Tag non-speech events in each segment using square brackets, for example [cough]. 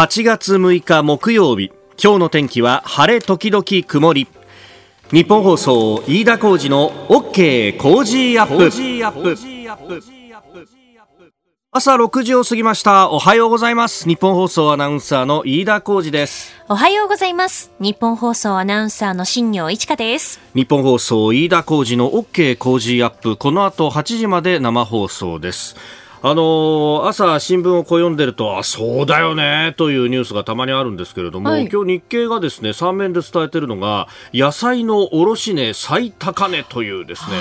8月6日木曜日。今日の天気は晴れ時々曇り。日本放送飯田浩二の OK 工事アップ。朝6時を過ぎました。おはようございます。日本放送アナウンサーの飯田浩二です。おはようございます。日本放送アナウンサーの新業一華です。日本放送飯田浩二の OK 工事アップ。この後8時まで生放送ですあのー、朝新聞をこう読んでるとあそうだよねというニュースがたまにあるんですけれども、はい、今日日経がですね3面で伝えているのが野菜の卸値最高値というですね。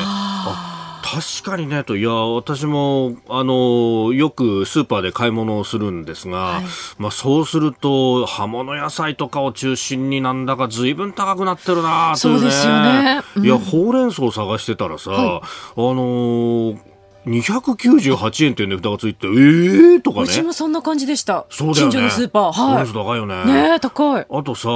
確かにねといや私もあのよくスーパーで買い物をするんですが、はい、まあそうすると葉物野菜とかを中心になんだかずいぶん高くなってるなというね。そうですよね、うん、いやほうれん草を探してたらさ、はい、あのー298円っていう値札がついて、ええー、とかね。うちもそんな感じでした。そうだよね。近所のスーパー。はい。高いよね。ね高い。あとさ、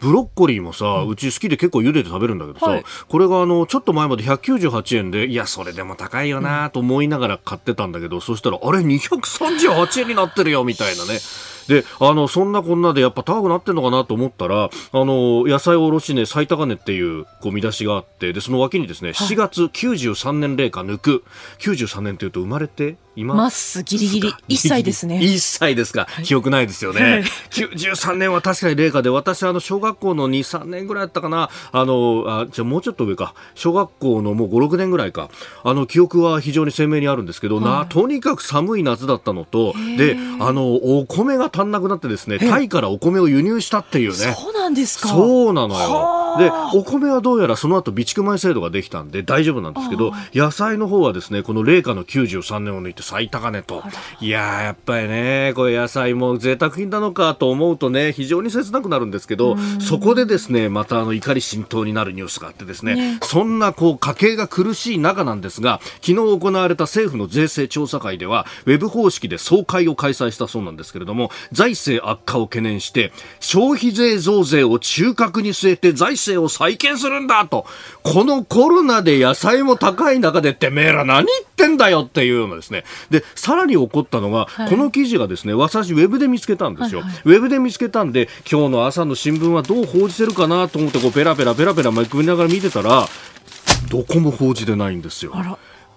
ブロッコリーもさ、うち好きで結構茹でて食べるんだけどさ、はい、これがあの、ちょっと前まで198円で、いや、それでも高いよなと思いながら買ってたんだけど、そしたら、あれ238円になってるよ、みたいなね。で、あの、そんなこんなでやっぱ高くなってんのかなと思ったら、あの、野菜卸値最高値っていうこう見出しがあって、で、その脇にですね、7月93年齢下抜く、93年っていうと生まれて今。ます。ギリギリ。1歳ですね。1歳ですか、はい、記憶ないですよね、はい、93年は確かに冷夏で。私あの小学校の23年ぐらいだったかな。あのあじゃもうちょっと上か。小学校のもう56年ぐらいか。あの記憶は非常に鮮明にあるんですけど、はい、なとにかく寒い夏だったのとであのお米が足んなくなってですねタイからお米を輸入したっていうね。そうなんですか。そうなのよでお米はどうやらその後備蓄米制度ができたんで大丈夫なんですけど野菜の方はですねこの冷夏の93年を抜いて最高値と。いややっぱりね、これ野菜も贅沢品なのかと思うとね、非常に切なくなるんですけど、そこでですね、またあの怒り浸透になるニュースがあってですね、ね。そんなこう家計が苦しい中なんですが、昨日行われた政府の税制調査会では、ウェブ方式で総会を開催したそうなんですけれども、財政悪化を懸念して、消費税増税を中核に据えて財政を再建するんだと、このコロナで野菜も高い中でてめえら何言ってんだよっていうようなですね、で、さらに起こったのが、はい、この記事がですね、私ウェブで見つけたんですよ、はいはい、ウェブで見つけたんで、今日の朝の新聞はどう報じてるかなと思って、こうペラペラペラペラめくりながら見てたら、どこも報じてないんですよ。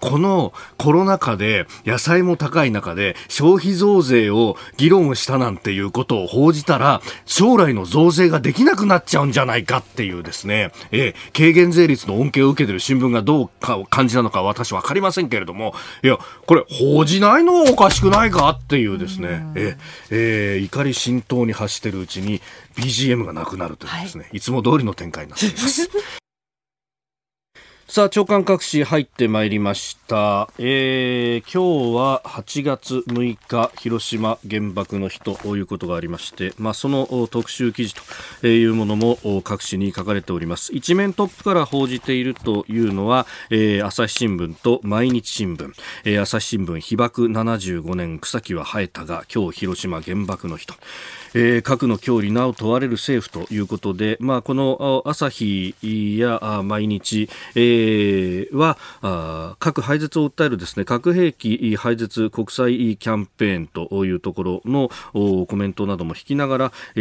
このコロナ禍で野菜も高い中で消費増税を議論したなんていうことを報じたら将来の増税ができなくなっちゃうんじゃないかっていうですね、え軽減税率の恩恵を受けてる新聞がどうか感じなのか私わかりませんけれども、いや、これ報じないのはおかしくないかっていうですね、ええー、怒り浸透に発してるうちに BGM がなくなるというですね、はい、いつも通りの展開になっています。[laughs] さあ、長官各紙入ってまいりました。えー、今日は8月6日、広島原爆の日ということがありまして、まあ、その特集記事というものも各紙に書かれております。一面トップから報じているというのは、えー、朝日新聞と毎日新聞、えー、朝日新聞被爆75年草木は生えたが、今日広島原爆の日と。えー、核の脅威なお問われる政府ということで、まあ、この朝日や毎日、えー、は核廃絶を訴えるですね核兵器廃絶国際キャンペーンというところのコメントなども引きながら、え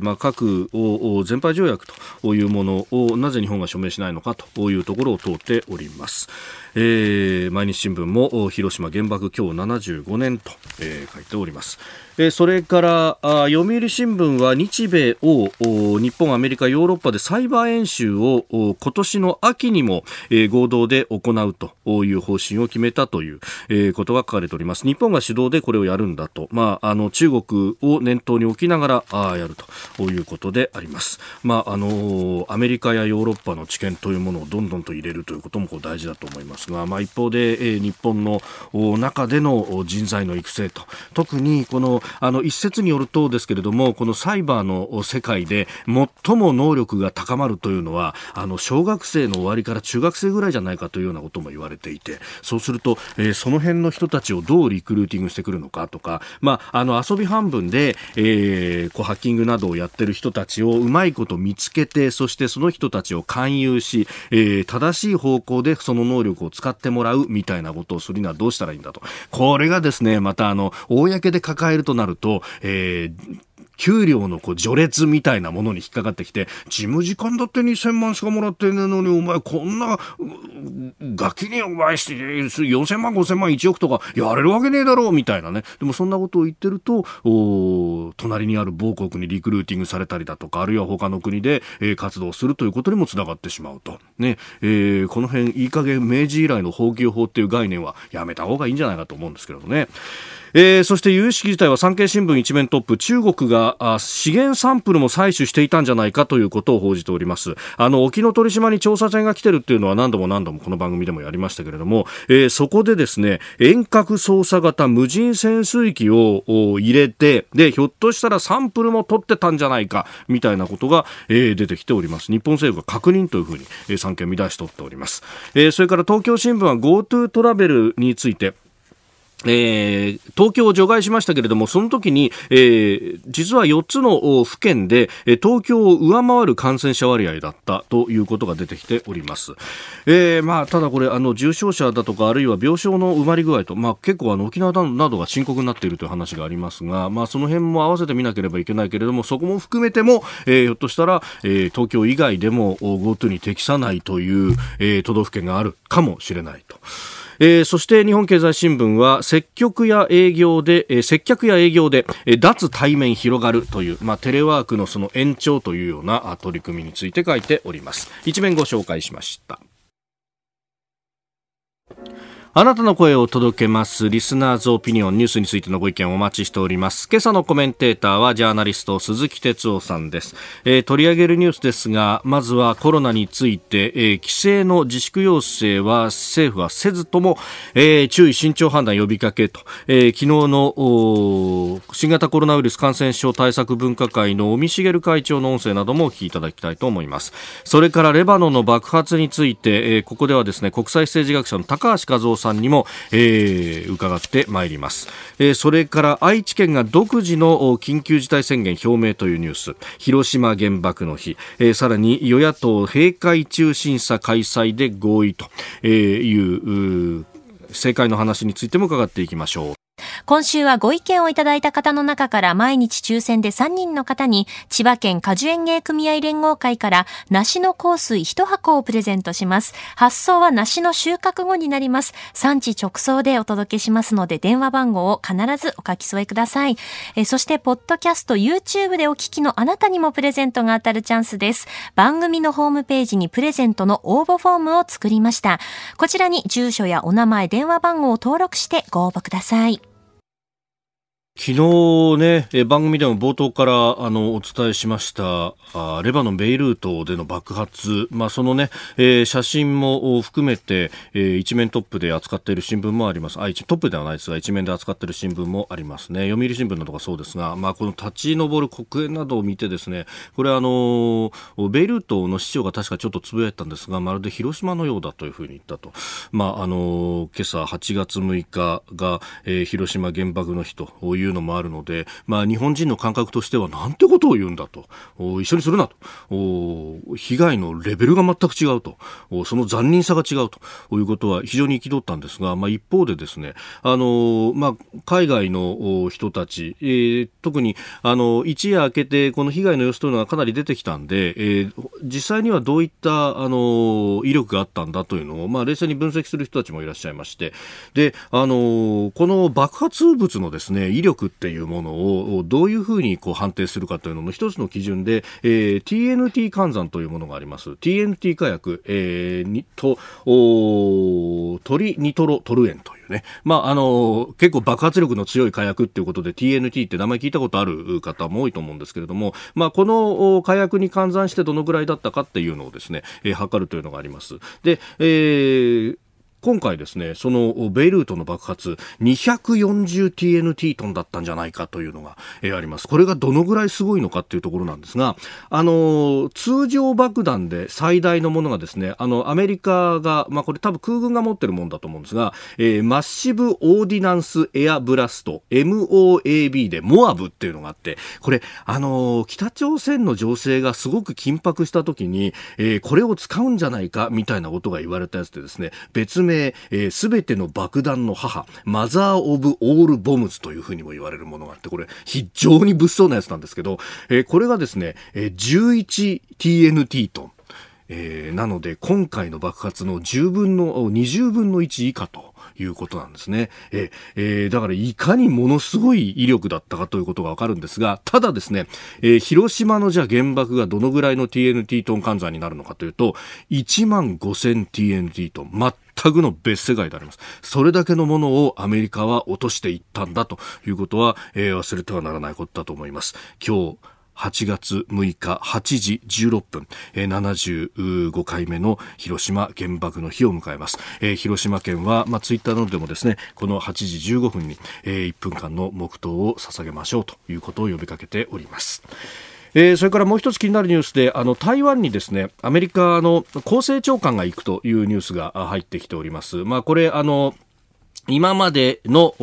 ーまあ、核を全廃条約というものをなぜ日本が署名しないのかというところを問うております。えー、毎日新聞も広島原爆今日75年と、えー、書いております。えー、それからあ読売新聞は日米を日本、アメリカ、ヨーロッパでサイバー演習を今年の秋にも、えー、合同で行うという方針を決めたという、えー、ことが書かれております。日本が主導でこれをやるんだと、まあ、あの中国を念頭に置きながらあやるということであります。まああのアメリカやヨーロッパの知見というものをどんどんと入れるということもこう大事だと思います。ますが、まあ、一方で、えー、日本の中での人材の育成と。特にこのあの一説によるとですけれどもこのサイバーの世界で最も能力が高まるというのはあの小学生の終わりから中学生ぐらいじゃないかというようなことも言われていてそうすると、えー、その辺の人たちをどうリクルーティングしてくるのかとか、まあ、あの遊び半分で、えー、こうハッキングなどをやっている人たちをうまいこと見つけてそしてその人たちを勧誘し、えー、正しい方向でその能力を使ってもらうみたいなことをするにはどうしたらいいんだと。これがですね、またあの、公で抱えるとなると、えー給料のこう序列みたいなものに引っかかってきて、事務次官だって2000万しかもらってんのに、お前こんな、ガキにお前して4000万、5000万、1億とかやれるわけねえだろうみたいなね。でもそんなことを言ってると、お隣にある某国にリクルーティングされたりだとか、あるいは他の国で、えー、活動するということにもつながってしまうと。ね、えー、この辺、いい加減明治以来の法給法っていう概念はやめた方がいいんじゃないかと思うんですけどね。えー、そして有識自体は産経新聞一面トップ中国が資源サンプルも採取していたんじゃないかということを報じております。あの沖ノ鳥島に調査船が来てるっていうのは何度も何度もこの番組でもやりましたけれども、えー、そこでですね遠隔操作型無人潜水機を入れてでひょっとしたらサンプルも取ってたんじゃないかみたいなことが、えー、出てきております。日本政府が確認というふうに、えー、産経見出し取っております、えー、それから東京新聞は GoTo トラベルについてえー、東京を除外しましたけれども、その時に、えー、実は4つの府県で、東京を上回る感染者割合だったということが出てきております。えー、まあ、ただこれ、あの、重症者だとか、あるいは病床の埋まり具合と、まあ、結構あの、沖縄などが深刻になっているという話がありますが、まあ、その辺も合わせて見なければいけないけれども、そこも含めても、えー、ひょっとしたら、えー、東京以外でも GoTo に適さないという、えー、都道府県があるかもしれないと。えー、そして日本経済新聞は積極や営業で、えー、接客や営業で、えー、脱対面広がるという、まあ、テレワークのその延長というような取り組みについて書いております。一面ご紹介しました。あなたの声を届けます。リスナーズオピニオンニュースについてのご意見をお待ちしております。今朝のコメンテーターはジャーナリスト鈴木哲夫さんです。えー、取り上げるニュースですが、まずはコロナについて、えー、規制の自粛要請は政府はせずとも、えー、注意慎重判断呼びかけと、え昨日の新型コロナウイルス感染症対策分科会の尾身茂会長の音声などもお聞きいただきたいと思います。それからレバノンの爆発について、えここではですね、国際政治学者の高橋和夫さんにも、えー、伺ってまいります、えー、それから愛知県が独自の緊急事態宣言表明というニュース。広島原爆の日、えー、さらに与野党閉会中審査開催で合意と。いう政界の話についても伺っていきましょう。今週はご意見をいただいた方の中から毎日抽選で3人の方に千葉県果樹園芸組合連合会から梨の香水1箱をプレゼントします。発送は梨の収穫後になります。産地直送でお届けしますので電話番号を必ずお書き添えください。えそしてポッドキャスト YouTube でお聞きのあなたにもプレゼントが当たるチャンスです。番組のホームページにプレゼントの応募フォームを作りました。こちらに住所やお名前、電話番号を登録してご応募ください。昨日ね、番組でも冒頭からあのお伝えしましたあレバノン・ベイルートでの爆発、まあ、そのね、えー、写真も含めて、えー、一面トップで扱っている新聞もあります。あトップではないですが一面で扱っている新聞もありますね。読売新聞などがそうですが、まあ、この立ち上る黒煙などを見てですねこれあのベイルートの市長が確かちょっとつぶやいたんですがまるで広島のようだというふうに言ったと、まあ、あの今朝8月6日が、えー、広島原爆の日といういうのもあるので、まあ、日本人の感覚としてはなんてことを言うんだと。一緒にするなと。被害のレベルが全く違うと。その残忍さが違うと。いうことは非常に憤ったんですが、まあ、一方でですねあの、まあ、海外の人たち、えー、特にあの一夜明けてこの被害の様子というのがかなり出てきたんで、えー、実際にはどういったあの威力があったんだというのを、まあ、冷静に分析する人たちもいらっしゃいまして。であのこの爆発物のですね威力力っていうものをどういうふうにこう判定するかというのの一つの基準で、えー、TNT 換算というものがあります。TNT 火薬、えー、にとトリニトロトルエンというね、まあ、あの、結構爆発力の強い火薬っていうことで TNT って名前聞いたことある方も多いと思うんですけれども、まあ、この火薬に換算してどのぐらいだったかっていうのをですね、えー、測るというのがあります。で、えー、今回ですね、そのベイルートの爆発、240TNT トンだったんじゃないかというのが、えー、あります。これがどのぐらいすごいのかっていうところなんですが、あのー、通常爆弾で最大のものがですね、あの、アメリカが、まあ、これ多分空軍が持ってるもんだと思うんですが、えー、マッシブオーディナンスエアブラスト、MOAB でモアブっていうのがあって、これ、あの北朝鮮の情勢がすごく緊迫した時に、えこれを使うんじゃないかみたいなことが言われたやつでですね、別名名、す、べ、ての爆弾の母、マザー・オブ・オール・ボムズというふうにも言われるものがあって、これ、非常に物騒なやつなんですけど、えー、これがですね、えー、11TNT トン。えー、なので、今回の爆発の10分の、20分の1以下と。いうことなんですね。ええー、だからいかにものすごい威力だったかということがわかるんですが、ただですね、えー、広島のじゃあ原爆がどのぐらいの TNT トン換算になるのかというと、1万5000 TNT トン、全くの別世界であります。それだけのものをアメリカは落としていったんだということは、えー、忘れてはならないことだと思います。今日、8月6日8時16分、えー、75回目の広島原爆の日を迎えます。広島県は、まあ、ツイッターなどでもですね、この8時15分に、えー、1分間の黙祷を捧げましょうということを呼びかけております。えー、それからもう一つ気になるニュースであの台湾にですねアメリカの厚生長官が行くというニュースが入ってきております。まあ、これあの今までの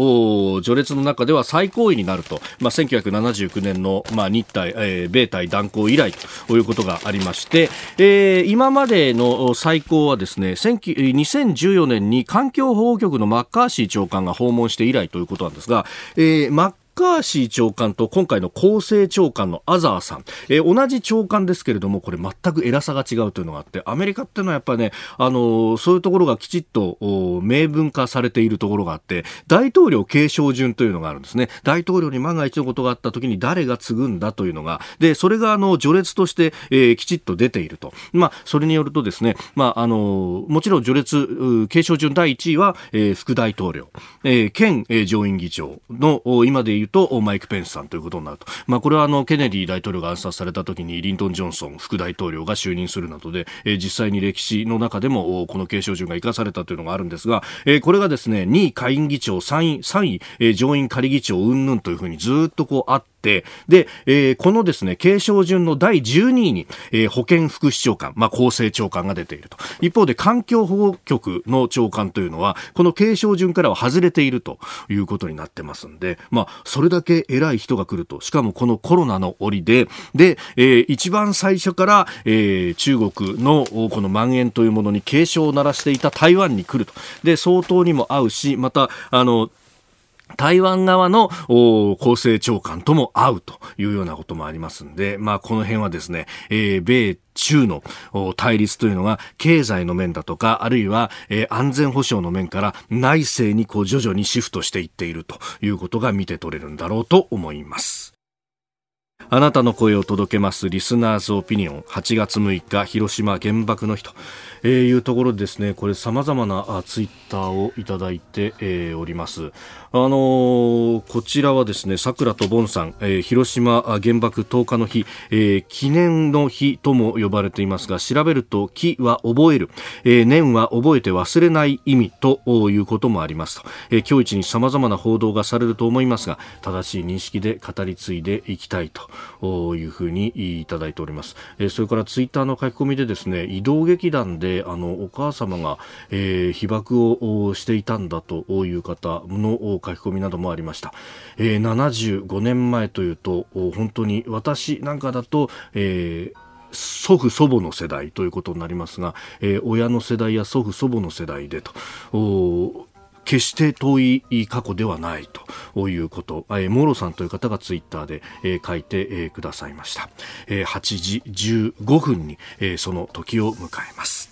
序列の中では最高位になると、まあ、1979年の、まあ、日台、えー、米台断交以来ということがありまして、えー、今までの最高はですね、2014年に環境保護局のマッカーシー長官が訪問して以来ということなんですが、えー、マッカーシー長官と今回の厚生長官のアザーさん、えー、同じ長官ですけれども、これ全く偉さが違うというのがあって、アメリカっていうのはやっぱりね、あのー、そういうところがきちっと明文化されているところがあって、大統領継承順というのがあるんですね。大統領に万が一のことがあった時に誰が継ぐんだというのが、で、それがあの、序列として、えー、きちっと出ていると。まあ、それによるとですね、まあ、あの、もちろん序列、継承順第1位は、えー、副大統領、えー、県、えー、上院議長の、今で言うと、マイク・ペンスさんということになると。まあ、これはあの、ケネディ大統領が暗殺された時にリントン・ジョンソン副大統領が就任するなどで、えー、実際に歴史の中でも、この継承順が生かされたというのがあるんですが、えー、これがですね、2位下院議長、3位、3位、えー、上院仮議長、うんぬんというふうにずっとこうあって、、で、えー、このですね、継承順の第12位に、えー、保健福祉長官、まあ、厚生長官が出ていると。一方で、環境保護局の長官というのは、この継承順からは外れているということになってますんで、まあ、それだけ偉い人が来ると。しかもこのコロナの折で、で、えー、一番最初から、えー、中国のこの蔓延というものに警鐘を鳴らしていた台湾に来ると。で、相当にも合うし、また、あの、台湾側の厚生長官とも会うというようなこともありますんで、まあこの辺はですね、えー、米中の対立というのが経済の面だとか、あるいは、えー、安全保障の面から内政にこう徐々にシフトしていっているということが見て取れるんだろうと思います。あなたの声を届けますリスナーズオピニオン。8月6日広島原爆の日と、いうところでですね、これ様々なツイッターをいただいて、おります。あのー、こちらはですね、桜とボンさん、えー、広島原爆10日の日、えー、記念の日とも呼ばれていますが、調べると、木は覚える、えー、年は覚えて忘れない意味ということもありますと、えー、今日一に様々な報道がされると思いますが、正しい認識で語り継いでいきたいと。いうふうにいただいております。え、それからツイッターの書き込みでですね、移動劇団であのお母様が、え、被爆をしていたんだという方の書き込みなどもありました、え、75年前というと本当に私なんかだと、えー祖父祖母の世代ということになりますが、えー、親の世代や祖父祖母の世代でと決して遠い過去ではないということ、えー、モロさんという方がツイッターで、えー、書いて、えー、くださいました、えー、8時15分に、えー、その時を迎えます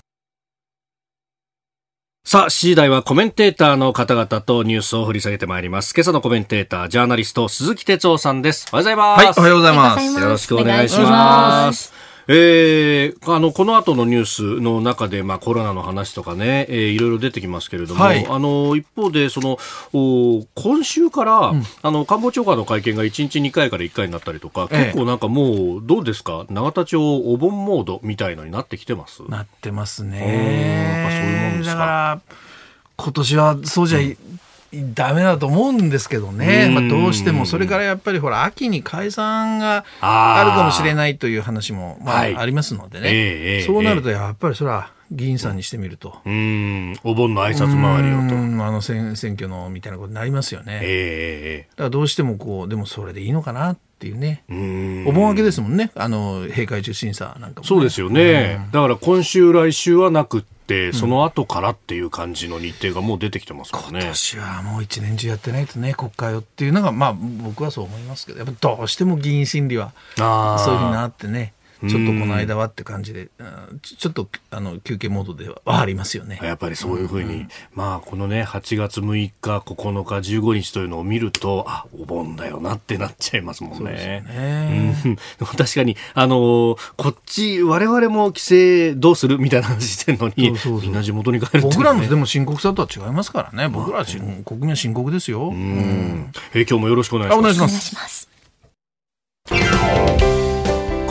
さあ、7時台はコメンテーターの方々とニュースを掘り下げてまいります。今朝のコメンテーター、ジャーナリスト、鈴木哲夫さんです。おはようございます。はい、おはようございます。よろしくお願いします。えー、あのこの後のニュースの中で、まあ、コロナの話とかね、えー、いろいろ出てきますけれども、はい、あの一方でそのお今週から、うん、あの官房長官の会見が1日2回から1回になったりとか、結構なんかもうどうですか？永田町お盆モードみたいのになってきてます？なってますね。やっぱそういうもんですか。だから今年はそうじゃ、うんダメだと思うんですけどね、まあ、どうしてもそれからやっぱりほら秋に解散があるかもしれないという話もまあありますのでね、そうなるとやっぱりそれは議員さんにしてみると。うん、お盆の挨拶回りをと。あの選選挙のみたいなことになりますよね。ええー、だからどうしてもこう、でもそれでいいのかなっていうね。お盆明けですもんね。あの、閉会中審査なんかも、ね、そうですよね。だから今週、来週はなくて、その後からっていう感じの日程がもう出てきてますからね。今年はもう一年中やってないとね、国会をっていうのが、まあ僕はそう思いますけど、やっぱどうしても議員心理は、そういうふうになってね。ちょっとこの間はって感じで、ちょっとあの休憩モードではありますよね。やっぱりそういうふうに、ん、まあこのね、8月6日、9日、15日というのを見ると、あ、お盆だよなってなっちゃいますもんね。ねうん、確かに、あのこっち、我々も規制どうするみたいな話してるのに、そうみんな地元に帰る、ね、僕らのでも深刻さとは違いますからね。僕らは、国民は深刻ですよ。うん。え今日もよろしくお願いします。お願いします。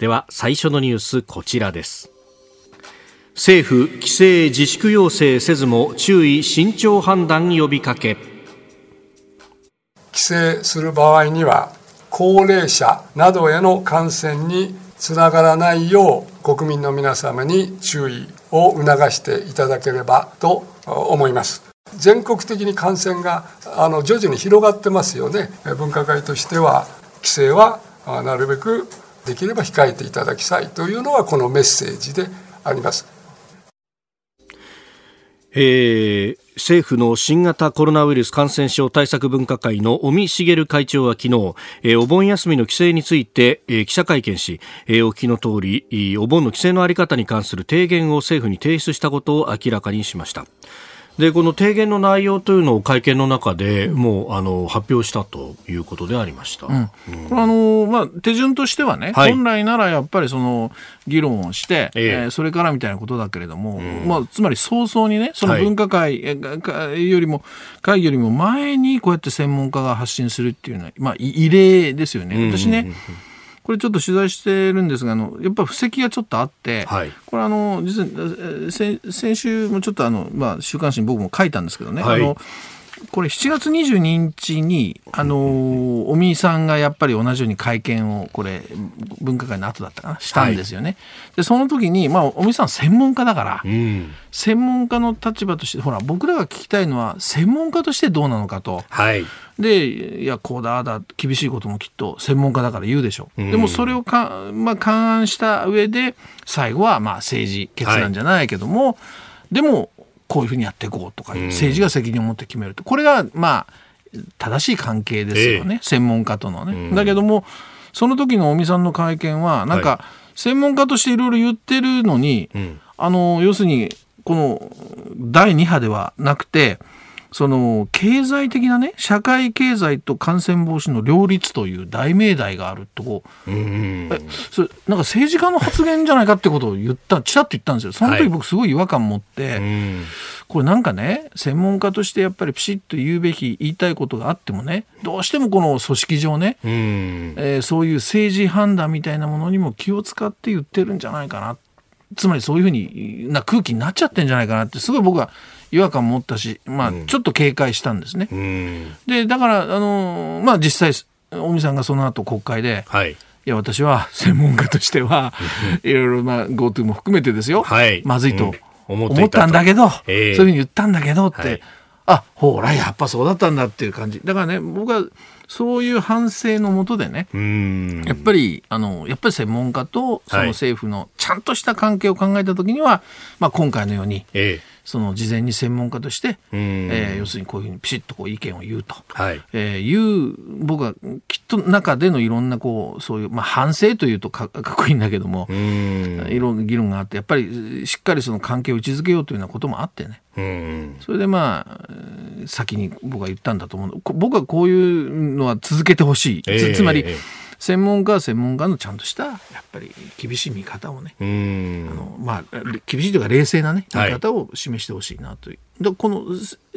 では最初のニュースこちらです。政府規制自粛要請せずも注意慎重判断呼びかけ。規制する場合には高齢者などへの感染につながらないよう国民の皆様に注意を促していただければと思います。全国的に感染があの徐々に広がってますよね。分科会としては規制はなるべくできれば控えていただきたいというのはこのメッセージであります。えー、政府の新型コロナウイルス感染症対策分科会の尾身茂会長は昨日、えー、お盆休みの規制について、えー、記者会見し、えー、お聞きの通りお盆の規制の在り方に関する提言を政府に提出したことを明らかにしました。でこの提言の内容というのを会見の中でもうあの発表したということでありました、うん、これあの、まあ、手順としてはね、はい、本来ならやっぱりその議論をして、えー、えー、それからみたいなことだけれども、うん、まあ、つまり早々にねその分科会、はい、よりも会議よりも前にこうやって専門家が発信するっていうのは、まあ、異例ですよね。私ね、うんうん。うんこれちょっと取材してるんですがあのやっぱ布石がちょっとあって、はい、これあの実は先先週もちょっとあの、まあ、週刊誌に僕も書いたんですけどね、はい、あのこれ7月22日に、あのー、尾身さんがやっぱり同じように会見を、これ、分科会の後だったかな、したんですよね。はい、で、その時に、まあ、尾身さん専門家だから、うん、専門家の立場として、ほら、僕らが聞きたいのは、専門家としてどうなのかと。はい。で、いや、こうだ、だ、厳しいこともきっと専門家だから言うでしょう。うん、でも、それをか、まあ、勘案した上で、最後は、まあ、政治決断じゃないけども、はい、でも、こういうふうにやっていこうとか、政治が責任を持って決めると。これがまあ正しい関係ですよね、えー、専門家とのね。だけどもその時の尾身さんの会見はなんか、専門家としていろいろ言ってるのに、あの要するにこの第2波ではなくてその経済的なね社会経済と感染防止の両立という大命題があるとこう、えそれなんか政治家の発言じゃないかってことを言ったちらっと言ったんですよ。その時僕すごい違和感持って、はい、これなんかね専門家としてやっぱりピシッと言うべき言いたいことがあってもねどうしてもこの組織上ね、えー、そういう政治判断みたいなものにも気を使って言ってるんじゃないかな。つまりそういうふうにな空気になっちゃってんじゃないかなってすごい僕は違和感持ったし、まあ、ちょっと警戒したんですね。うん、で、だから、あの、まあ、実際、尾身さんがその後国会で、はい、いや、私は専門家としては、いろいろ、まあ、GoTo も含めてですよ、はい、まずいと思ったんだけど、そういうふうに言ったんだけどって、はい、あ、ほら、やっぱそうだったんだっていう感じ。だからね、僕は、そういう反省のもとでね、やっぱり、あの、やっぱり専門家とその政府のちゃんとした関係を考えたときには、はい、まあ今回のように、ええ、その事前に専門家として、えー、要するにこういうふうにピシッとこう意見を言うと、はい、えー、いう僕はきっと中でのいろんなこうそういう、まあ、反省というとかかっこいいんだけどもいろんな議論があってやっぱりしっかりその関係を位置づけようというようなこともあってね。それでまあ先に僕は言ったんだと思う。僕はこういうのは続けてほしい、えー、つまり、えー専門家は専門家のちゃんとしたやっぱり厳しい見方をねあの、まあ、厳しいというか冷静なね見方を示してほしいなという。でこの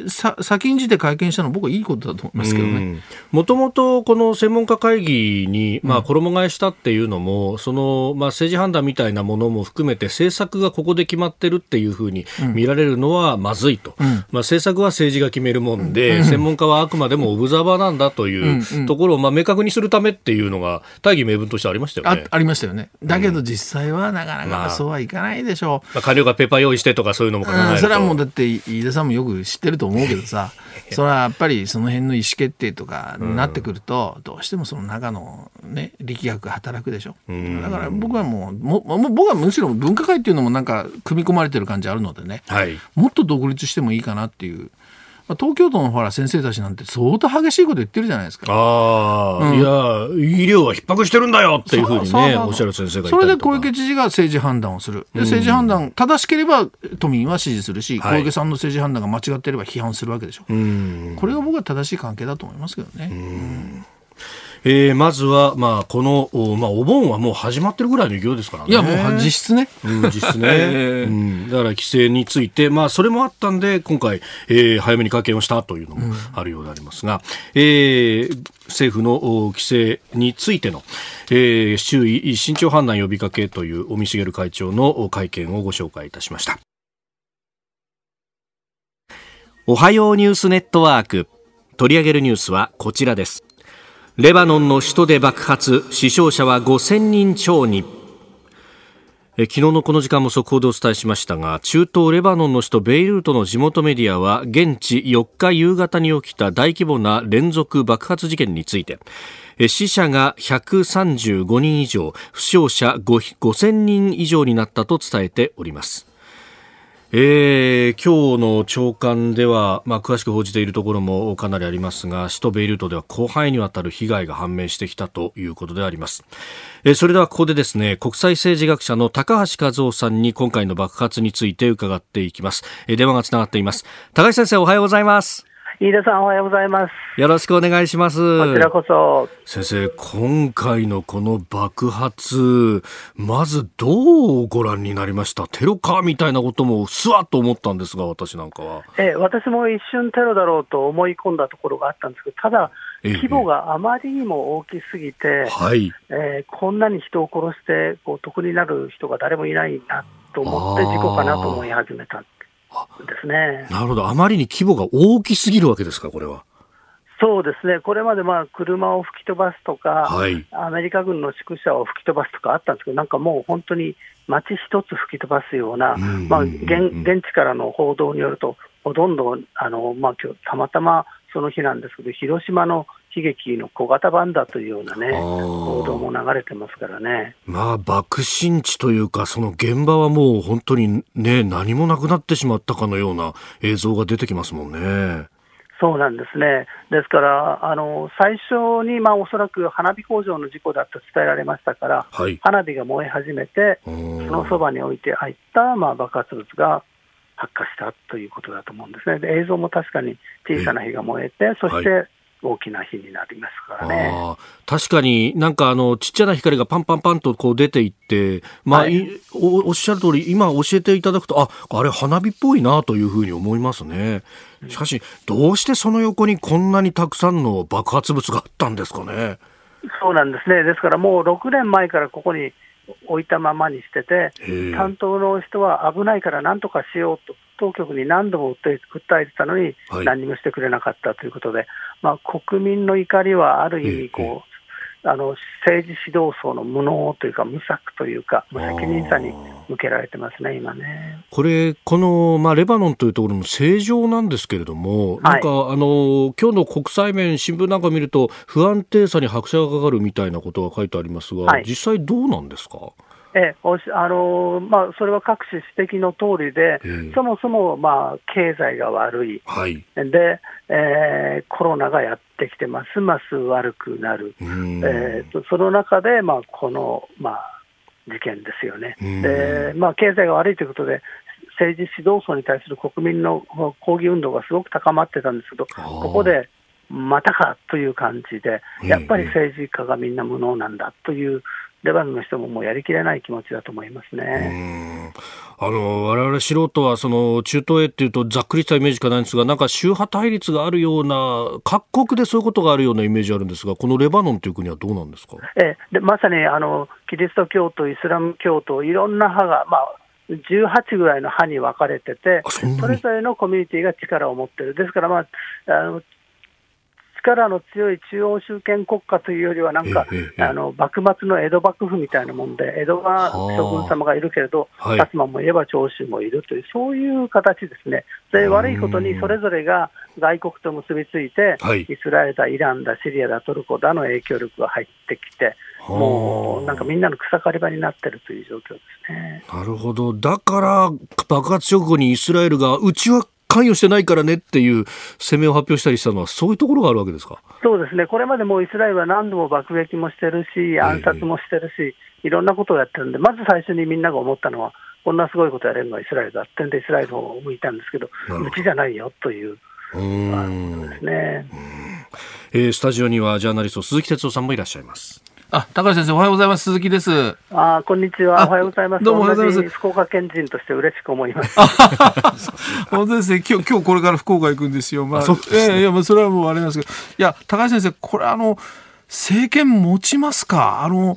さ先んじて会見したの僕はいいことだと思いますけどね。もともとこの専門家会議に、まあ、衣替えしたっていうのも、うん、その、まあ、政治判断みたいなものも含めて政策がここで決まってるっていうふうに見られるのはまずいと。うん、まあ、政策は政治が決めるもんで、うん、専門家はあくまでもオブザーバーなんだというところを、まあ、明確にするためっていうのが大義名分としてありましたよね。あありましたよね。だけど実際はなかなかそうはいかないでしょう。まあ、官僚がペーパー用意してとかそういうのも考えると、それはもうだって飯田さんもよく知ってるると思うけどさ [laughs] それはやっぱりその辺の意思決定とかになってくると、どうしてもその中の、ね、力学が働くでしょ、だから僕はもうもも僕はむしろ分科会っていうのもなんか組み込まれてる感じあるのでね、はい、もっと独立してもいいかなっていう。まあ、東京都のほら先生たちなんて相当激しいこと言ってるじゃないですか。ああ、うん、いや、医療は逼迫してるんだよっていうふうにね、おっしゃる先生がそれで小池知事が政治判断をする。で、政治判断、正しければ都民は支持するし、小池さんの政治判断が間違っていれば批判するわけでしょ。うこれが僕は正しい関係だと思いますけどね。うんえー、まずは、まあ、このお,、まあ、お盆はもう始まってるぐらいの勢いですからね。いや、もう実質ね。うん、実質ね。[laughs] うん、だから規制について、まあ、それもあったんで、今回、えー、早めに会見をしたというのもあるようでありますが、うん、えー、政府の規制についての、えー、周囲慎重判断呼びかけという尾身茂会長の会見をご紹介いたしました。おはようニュースネットワーク。取り上げるニュースはこちらです。レバノンの首都で爆発死傷者は5000人超に。昨日のこの時間も速報でお伝えしましたが中東レバノンの首都ベイルートの地元メディアは現地4日夕方に起きた大規模な連続爆発事件について死者が135人以上負傷者5000人以上になったと伝えております。えー、今日の朝刊では、まあ、詳しく報じているところもかなりありますが首都ベイルートでは広範囲にわたる被害が判明してきたということであります、えー、それではここでですね国際政治学者の高橋和夫さんに今回の爆発について伺っていきます、えー、電話がつながっています。高橋先生おはようございます。飯田さんおはようございます。よろしくお願いします。こちらこそ。先生、今回のこの爆発、まずどうご覧になりました？テロかみたいなこともすわっと思ったんですが、私なんかは。え私も一瞬テロだろうと思い込んだところがあったんですけど、ただ、規模があまりにも大きすぎて、はい、えー、こんなに人を殺してこう得になる人が誰もいないなと思って、事故かなと思い始めた。ですね。なるほど。あまりに規模が大きすぎるわけですか、これは。そうですね、これまでまあ車を吹き飛ばすとか、はい、アメリカ軍の宿舎を吹き飛ばすとかあったんですけど、なんかもう本当に街一つ吹き飛ばすような、まあ、現現地からの報道によると、ほとんどあの、まあ、今日たまたまその日なんですけど、広島の悲劇の小型版だというようなね、報道も流れてますからね。まあ、爆心地というか、その現場はもう本当にね、何もなくなってしまったかのような映像が出てきますもんね。そうなんですね。ですから、あの最初に、まあ、おそらく花火工場の事故だと伝えられましたから、はい、花火が燃え始めて、そのそばに置いて入った、まあ、爆発物が発火したということだと思うんですね。で映像も確かに小さな火が燃えて、そして大きな火になりますからね。確かになんかあのちっちゃな光がパンパンパンとこう出ていって、まあ、はい、おおっしゃる通り今教えていただくとああれ花火っぽいなというふうに思いますね。しかしどうしてその横にこんなにたくさんの爆発物があったんですかね。そうなんですね。ですからもう6年前からここに置いたままにしてて、担当の人は危ないからなんとかしようと、当局に何度も訴え訴えてたのに、何もしてくれなかったということで、はい、まあ、国民の怒りはある意味こう、あの政治指導層の無能というか、無策というか、無責任さに向けられてますね、今ね。これ、この、まあ、レバノンというところの正常なんですけれども、なんか、あの、今日の国際面、新聞なんか見ると、不安定さに拍車がかかるみたいなことが書いてありますが、はい、実際どうなんですか？えおしあのまあ、それは各種指摘の通りで、えー、そもそも、まあ、経済が悪い、はい、で、えー、コロナがやってきて、ますます悪くなる、えーと、その中で、まあ、この、まあ、事件ですよね。でまあ、経済が悪いということで、政治指導層に対する国民の抗議運動がすごく高まってたんですけど、ここでまたかという感じで、やっぱり政治家がみんな無能なんだという、レバノンの人ももうやりきれない気持ちだと思いますね。あの我々素人はその中東へっていうとざっくりしたイメージかないんですがなんか宗派対立があるような各国でそういうことがあるようなイメージあるんですがこのレバノンという国はどうなんですか？えでまさにあのキリスト教徒、イスラム教徒いろんな派が、まあ、18ぐらいの派に分かれてて、それぞれのコミュニティが力を持ってる、ですから、まあ、あの力の強い中央集権国家というよりは、なんか、あの幕末の江戸幕府みたいなもんで、江戸は将軍様がいるけれど、薩摩もいれば長州もいるという、そういう形ですね、で悪いことにそれぞれが外国と結びついて、イスラエルだ、イランだ、シリアだ、トルコだの影響力が入ってきて、もうなんかみんなの草刈り場になってるという状況ですね。なるほど。だから、爆発直後にイスラエルが、うちは関与してないからねっていう声明を発表したりしたのは、そういうところがあるわけですか？そうですね、これまでもイスラエルは何度も爆撃もしてるし、暗殺もしてるし、いろんなことをやってるんで、まず最初にみんなが思ったのは、こんなすごいことやれるのはイスラエルだってんで、イスラエルを向いたんですけど、うちじゃないよという。うん。ですね、えー、スタジオにはジャーナリスト鈴木哲夫さんもいらっしゃいます。あ、高橋先生、おはようございます。鈴木です。あ、こんにちは。おはようございます。どうもおはようございます。福岡県人として嬉しく思います。本当ですね。今日、今日これから福岡行くんですよ。まあ、あええいや、まあ、それはもうあれなんですけど。いや、高橋先生、これあの、政権持ちますか？あの、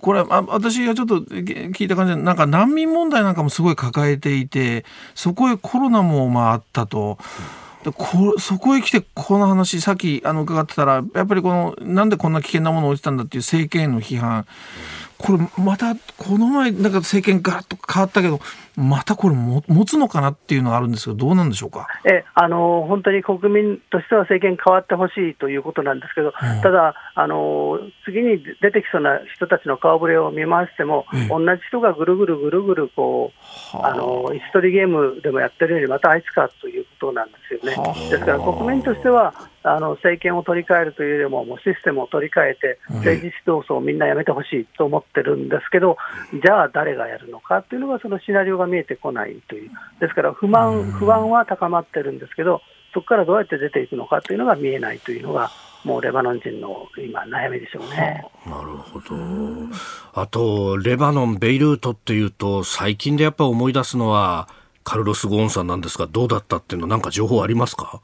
これ、あ私がちょっと聞いた感じで、なんか難民問題なんかもすごい抱えていて、そこへコロナもまああったと。うんでこそこへ来てこの話さっきあの伺ってたらやっぱりこのなんでこんな危険なものを落ちたんだっていう政権への批判。これまたこの前なんか政権ガラッと変わったけどまたこれも持つのかなっていうのがあるんですけどどうなんでしょうか？えあの本当に国民としては政権変わってほしいということなんですけど、うん、ただあの次に出てきそうな人たちの顔ぶれを見回しても、同じ人がぐるぐるぐるぐるこうあ。の椅子取りゲームでもやってるようにまたあいつかということなんですよね。ですから国民としてはあの政権を取り替えるというよりも、もうシステムを取り替えて、政治指導層をみんなやめてほしいと思ってるんですけど、じゃあ誰がやるのかっていうのが、そのシナリオが見えてこないという、ですから不満、不安は高まってるんですけど、そこからどうやって出ていくのかというのが見えないというのが、もうレバノン人の今、悩みでしょうね。なるほど。あと、レバノン、ベイルートっていうと、最近でやっぱ思い出すのは、カルロス・ゴーンさんなんですが、どうだったっていうの、なんか情報ありますか？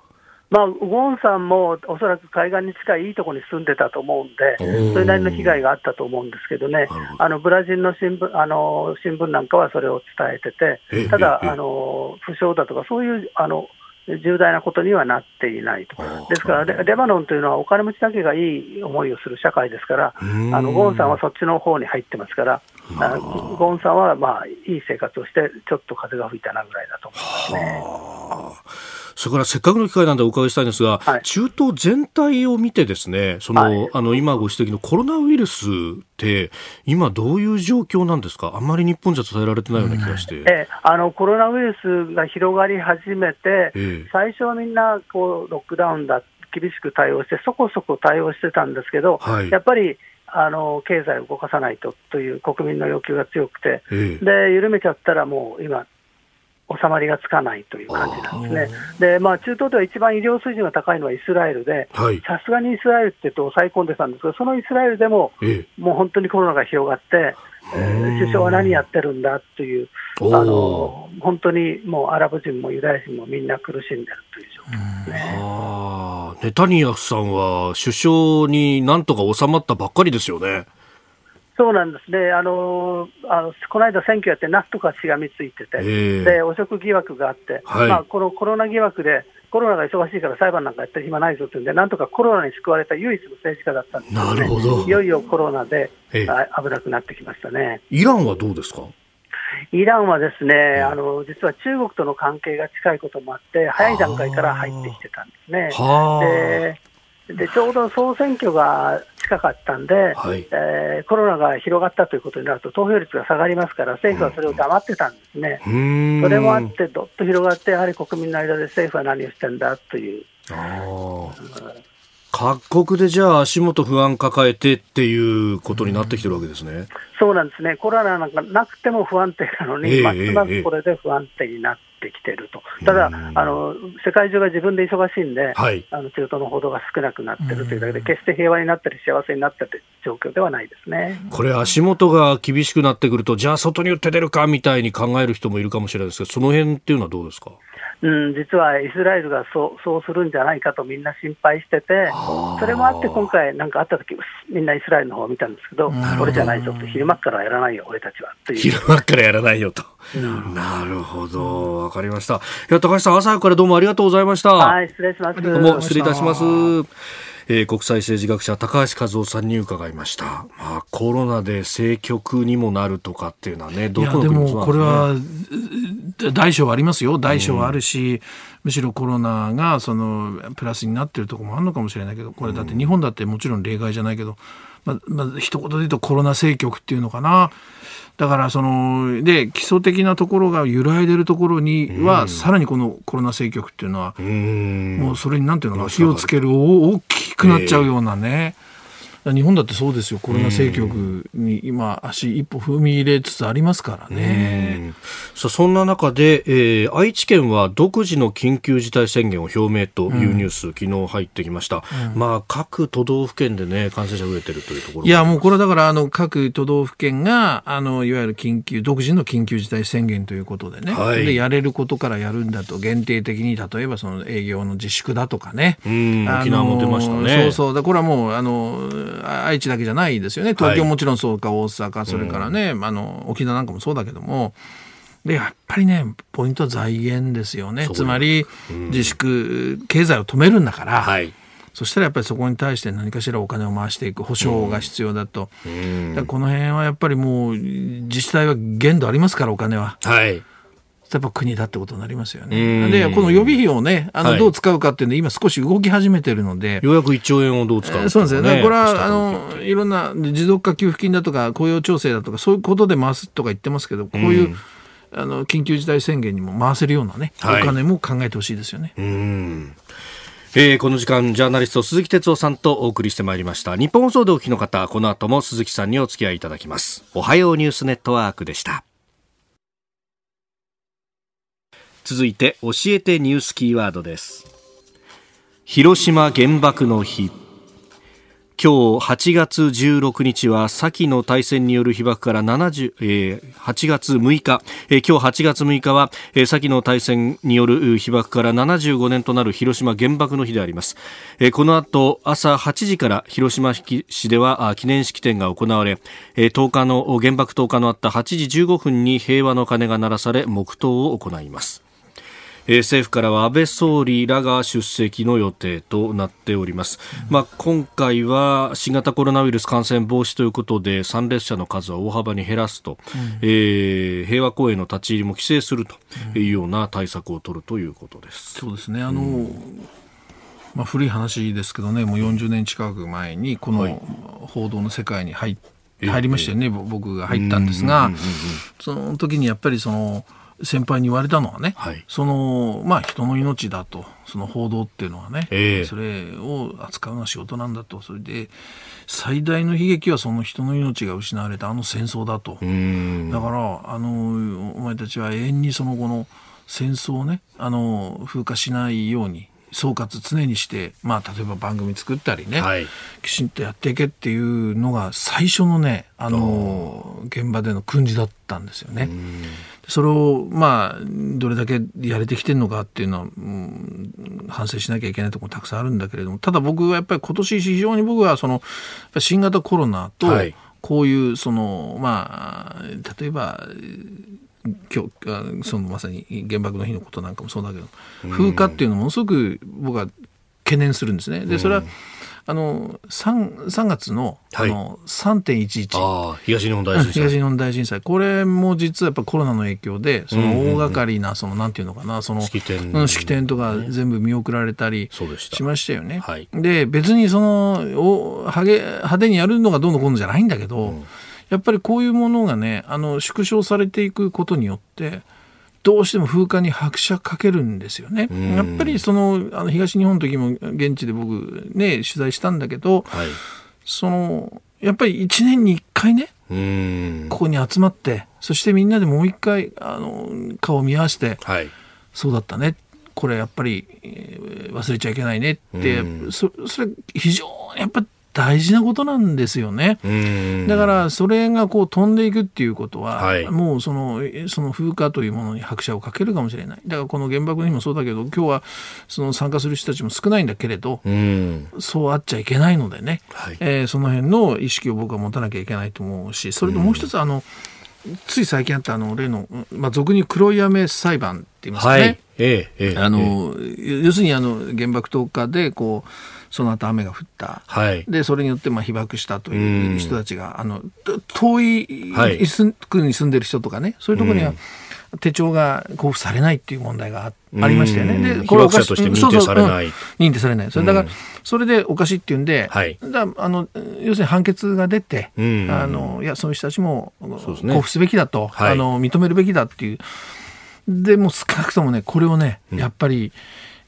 まあ、ウォンさんもおそらく海岸に近いいいところに住んでたと思うんで、それなりの被害があったと思うんですけどね、あのブラジルの新聞あの新聞なんかはそれを伝えてて、ただ、あの負傷だとか、そういうあの重大なことにはなっていないと、ですからレ、レバノンというのはお金持ちだけがいい思いをする社会ですから、あのゴーンさんはそっちの方に入ってますから、ゴーンさんはまあいい生活をして、ちょっと風が吹いたなぐらいだと思いますね。それからせっかくの機会なんでお伺いしたいんですが、はい、中東全体を見てですね、その、はい、あの、今ご指摘のコロナウイルスって、今どういう状況なんですか？あんまり日本じゃ伝えられてないような気がして。うん、えあの、コロナウイルスが広がり始めて、え最初はみんな、こう、ロックダウンだ、厳しく対応して、そこそこ対応してたんですけど、はい、やっぱり、あの経済を動かさないとという国民の要求が強くて、え。で緩めちゃったらもう今、収まりがつかないという感じなんですね。で、まあ、中東では一番医療水準が高いのはイスラエルで、さすがにイスラエルって抑え込んでたんですが、そのイスラエルでも、もう本当にコロナが広がって、えー、首相は何やってるんだという、あの本当にもうアラブ人もユダヤ人もみんな苦しんでるという状況ですね。ネタニヤフさんは首相になんとか収まったばっかりですよね。そうなんです。ね、あのあのこの間、選挙やって、なんとかしがみついてて、で汚職疑惑があって、はい、まあ、このコロナ疑惑で、コロナが忙しいから裁判なんかやってる暇ないぞってんで、なんとかコロナに救われた唯一の政治家だったんですね、なるほど。いよいよコロナで危なくなってきましたね。イランはどうですか？イランはですね、あの実は中国との関係が近いこともあって、早い段階から入ってきてたんですね。ででちょうど総選挙が近かったんで、はい、えー、コロナが広がったということになると、投票率が下がりますから、政府はそれを黙ってたんですね、うん、それもあって、どっと広がって、やはり国民の間で政府は何をしてんだという。各国でじゃあ足元不安抱えてっていうことになってきてるわけですね。そうなんですね。コロナなんかなくても不安定なのに、ますますこれで不安定になっってきてると、ただあの、世界中が自分で忙しいんで、はい、あの中東の報道が少なくなってるというだけで、決して平和になったり、幸せになったり状況ではないですね。これ、足元が厳しくなってくると、じゃあ、外に打って出るかみたいに考える人もいるかもしれないですけど、その辺っていうのはどうですか？うん、実はイスラエルがそうそうするんじゃないかとみんな心配してて、それもあって今回、なんかあった時みんなイスラエルの方を見たんですけど、俺じゃないぞと、昼間からやらないよ、俺たちはという。昼間からやらないよと。うん、なるほど、わかりました。いや、高橋さん、朝からどうもありがとうございました。はい、失礼します。どうも失礼いたします。えー、国際政治学者高橋和夫さんに伺いました、まあ、コロナで政局にもなるとかっていうのはねどこの国も、もこれは大小ありますよ。大小あるし、うん、むしろコロナがそのプラスになってるところもあるのかもしれないけどこれだって日本だってもちろん例外じゃないけど、まあまあ一言で言うとコロナ政局っていうのかな。だからそので基礎的なところが揺らいでるところには、さらにこのコロナ政局っていうのは、もうそれになんていうのか火をつける大きくなっちゃうようなね。えー日本だってそうですよ、コロナ政局に今、足一歩踏み入れつつありますからね。さあそんな中で、えー、愛知県は独自の緊急事態宣言を表明というニュース、うん、昨日入ってきました、うん、まあ、各都道府県で、ね、感染者増えてるというところいや、もうこれだからあの各都道府県があのいわゆる緊急独自の緊急事態宣言ということでね、はい、でやれることからやるんだと、限定的に例えばその営業の自粛だとかね、うん、沖縄も出ましたね。そうそう。これはもうあの愛知だけじゃないですよね。東京もちろんそうか、大阪それからね、あの沖縄なんかもそうだけども。でやっぱりねポイントは財源ですよね。つまり、自粛経済を止めるんだから、はい、そしたらやっぱりそこに対して何かしらお金を回していく保証が必要だと、うん、この辺はやっぱりもう自治体は限度ありますからお金は。はいやっぱ国だってことになりますよね。で、この予備費をね、あの、どう使うかっていうので、今少し動き始めてるので。ようやく1兆円をどう使うか、ね、そうですよね。これは、あの、いろんな持続化給付金だとか、雇用調整だとか、そういうことで回すとか言ってますけど、こういう、あの、緊急事態宣言にも回せるようなね、はい、お金も考えてほしいですよね。うんえー、この時間、ジャーナリスト鈴木哲夫さんとお送りしてまいりました。日本放送でお聞きの方、この後も鈴木さんにお付き合いいただきます。おはようニュースネットワークでした。続いて教えてニュースキーワードです。広島原爆の日。今日8月16日は先の大戦による被爆から70、えー、8月6日、えー、今日8月6日は、えー、先の大戦による被爆から75年となる広島原爆の日であります、えー、この後朝8時から広島市では記念式典が行われ、えー、10日の原爆投下のあった8時15分に平和の鐘が鳴らされ黙祷を行います。えー、政府からは安倍総理らが出席の予定となっております、うん、まあ、今回は新型コロナウイルス感染防止ということで参列者の数は大幅に減らすと、うん、えー、平和公園の立ち入りも規制するというような対策を取るということです。そうですね。あの、うん、まあ、古い話ですけどねもう40年近く前にこの報道の世界に入入りましたよね、僕が入ったんですが、その時にやっぱりその先輩に言われたのはね、はい、そのまあ人の命だとその報道っていうのはね、えー、それを扱うのは仕事なんだと。それで最大の悲劇はその人の命が失われたあの戦争だと。だからあのお前たちは永遠にその後の戦争をねあの風化しないように総括常にして、まあ、例えば番組作ったりね、はい、きちんとやっていけっていうのが最初のねあの現場での訓示だったんですよね。それをまあどれだけやれてきてるのかっていうのは、うん、反省しなきゃいけないところもたくさんあるんだけれどもただ僕はやっぱり今年非常に僕はその新型コロナとこういうその、まあ例えば今日そのまさに原爆の日のことなんかもそうだけど風化っていうのものすごく僕は懸念するんですね。でそれは、あの 3, 3月の,、はい、あの3.11東日本大震災。[laughs] 東日本大震災。これも実はやっぱコロナの影響でその大掛かりなそのなんていうのかなその式典式典とか全部見送られたりしましたよね。はい、で別にそのお派派手にやるのがどうのこうのじゃないんだけど、うん、やっぱりこういうものがねあの縮小されていくことによってどうしても風化に拍車かけるんですよね。やっぱりそのあの東日本の時も現地で僕ね取材したんだけど、はい、そのやっぱり1年に1回ねここに集まってそしてみんなでもう一回あの顔を見合わせて、はい、そうだったね。これやっぱり、忘れちゃいけないねって、そそれ非常にやっぱ大事なことなんですよね。だからそれがこう飛んでいくっていうことは、はい、もうそのその風化というものに拍車をかけるかもしれない。だからこの原爆の日もそうだけど今日はその参加する人たちも少ないんだけれど、そうあっちゃいけないのでね、はい、えー、その辺の意識を僕は持たなきゃいけないと思うしそれともう一つあの、つい最近あったあの例の、まあ、俗に黒い雨裁判って言いますかね。はい。ええええ、あの要するにあの原爆投下でこうその後雨が降った、はい、でそれによってまあ被爆したという人たちが、あの遠い、はい、区に住んでる人とかねそういうところには、手帳が交付されないっていう問題がありましたよね。で、これおかしい。認定されない。認定されない。それだから、それでおかしいっていうんで、はい、だあの要するに判決が出て、あのいやそういう人たちも交付すべきだと、あの認めるべきだっていう。でも少なくともねこれをねやっぱり、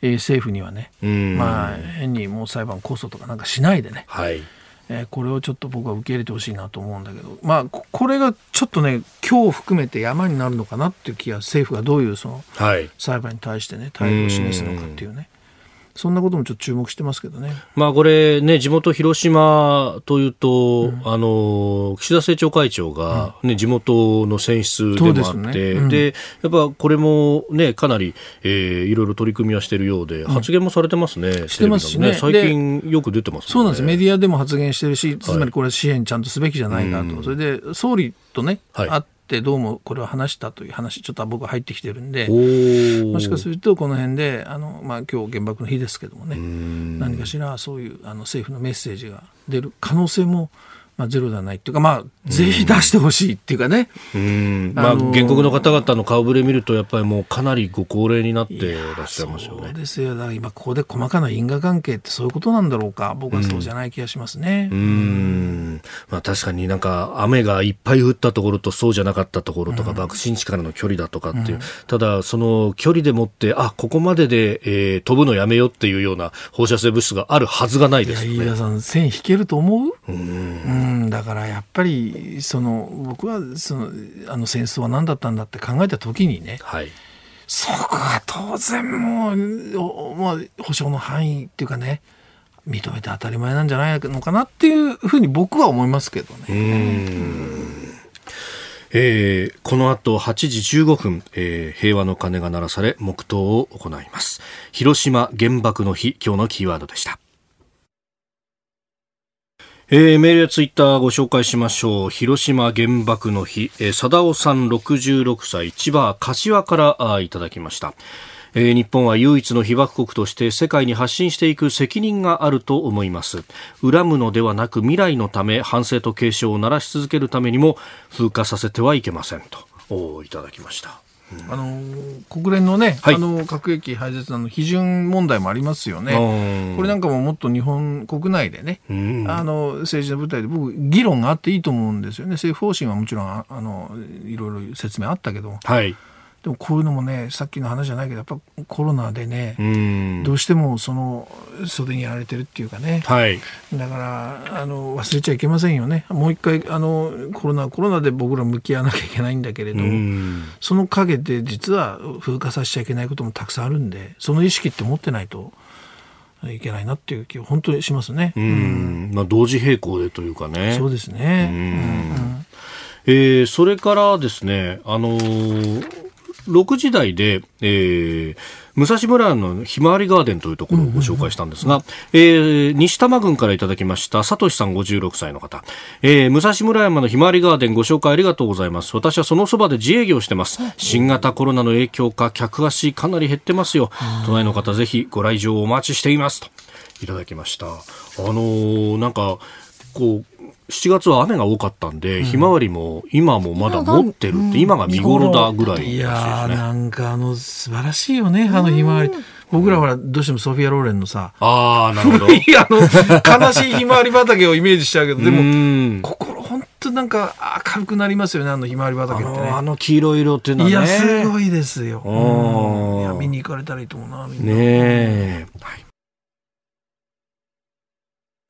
えー、政府にはね、まあ、変にもう裁判控訴とかなんかしないでね、はい。えー、これをちょっと僕は受け入れてほしいなと思うんだけど、まあ、これがちょっとね今日含めて山になるのかなっていう気が政府がどういうその裁判に対してね態度を示すのかっていうね。そんなこともちょっと注目してますけどね。まあこれね、地元広島というと、うん、あの、岸田政調会長がね、うん、地元の選出でもあって、で、ねうん、やっぱこれもね、かなり、えー、いろいろ取り組みはしているようで、発言もされてますね。してますしね。最近よく出てます、ね、そうなんです。メディアでも発言してるし、つまりこれは支援ちゃんとすべきじゃないかと。それで、総理とね、はい、会ってどうもこれを話したという話ちょっと僕は入ってきてるんでもしかするとこの辺であの、まあ、今日原爆の日ですけどもね。何かしらそういうあの政府のメッセージが出る可能性もまあ、ゼロではないっていうか、まあ、ぜひ出してほしいっていうかね。うん、まあ、原告の方々の顔ぶれ見ると、やっぱりもうかなりご高齢になってらっしゃいますよね。そうですよ。だから今、ここで細かな因果関係ってそういうことなんだろうか。僕はそうじゃない気がしますね。うん。うんまあ、確かになんか、雨がいっぱい降ったところとそうじゃなかったところとか、うん、爆心地からの距離だとかっていう。うん、ただ、その距離でもって、あ、ここまでで、えー、飛ぶのやめよっていうような放射性物質があるはずがないですよね。いや、飯田さん、線引けると思う？うん。だからやっぱりその僕はそのあの戦争は何だったんだって考えた時にね、はい、そこは当然もう、まあ、保障の範囲っていうかね認めて当たり前なんじゃないのかなっていうふうに僕は思いますけどね。えー、この後8時15分、えー、平和の鐘が鳴らされ黙祷を行います。広島原爆の日今日のキーワードでしたえー、メールやツイッターご紹介しましょう。広島原爆の日、えー、貞夫さん66歳、千葉柏からあいただきました。えー、日本は唯一の被爆国として世界に発信していく責任があると思います。恨むのではなく未来のため反省と継承を鳴らし続けるためにも風化させてはいけませんと、おいただきました。あの国連のね、はい、あの核兵器廃絶の批准問題もありますよね、これなんかももっと日本国内でね、あの政治の舞台で僕、議論があっていいと思うんですよね、政府方針はもちろんあのいろいろ説明あったけど、はい、でもこういうのもねさっきの話じゃないけどやっぱコロナでねどうしてもその袖にやられてるっていうかね、はい、だからあの忘れちゃいけませんよね。もう一回あのコロナコロナで僕ら向き合わなきゃいけないんだけれどその陰で実は風化させちゃいけないこともたくさんあるんでその意識って持ってないと。いけないなっていう気を本当にしますね。うん、まあ同時並行でというかね。そうですね。うん、えー、それからですね、あのー6時台で、えー、武蔵村のひまわりガーデンというところをご紹介したんですが、えー、西多摩郡からいただきました、さとしさん56歳の方、えー、武蔵村山のひまわりガーデンご紹介ありがとうございます。私はそのそばで自営業してます。新型コロナの影響か、客足かなり減ってますよ。都内の方ぜひご来場お待ちしています。と、いただきました。あのー、なんか、こう、7月は雨が多かったんで、うん、ひまわりも今もまだ持ってるって、今が見頃だぐらい、ね、いやなんかあの素晴らしいよねあのひまわり。僕らはどうしてもソフィア・ローレンのさ、ああ、なるほど。[laughs] いあの、悲しいひまわり畑をイメージしちゃうけど、でも、心、本当なんか明るくなりますよね、あのひまわり畑ってね。あの黄色色っていうのはね。いや、すごいですよ。うん、いや、見に行かれたらいいと思うな、みんな。ねえ。はい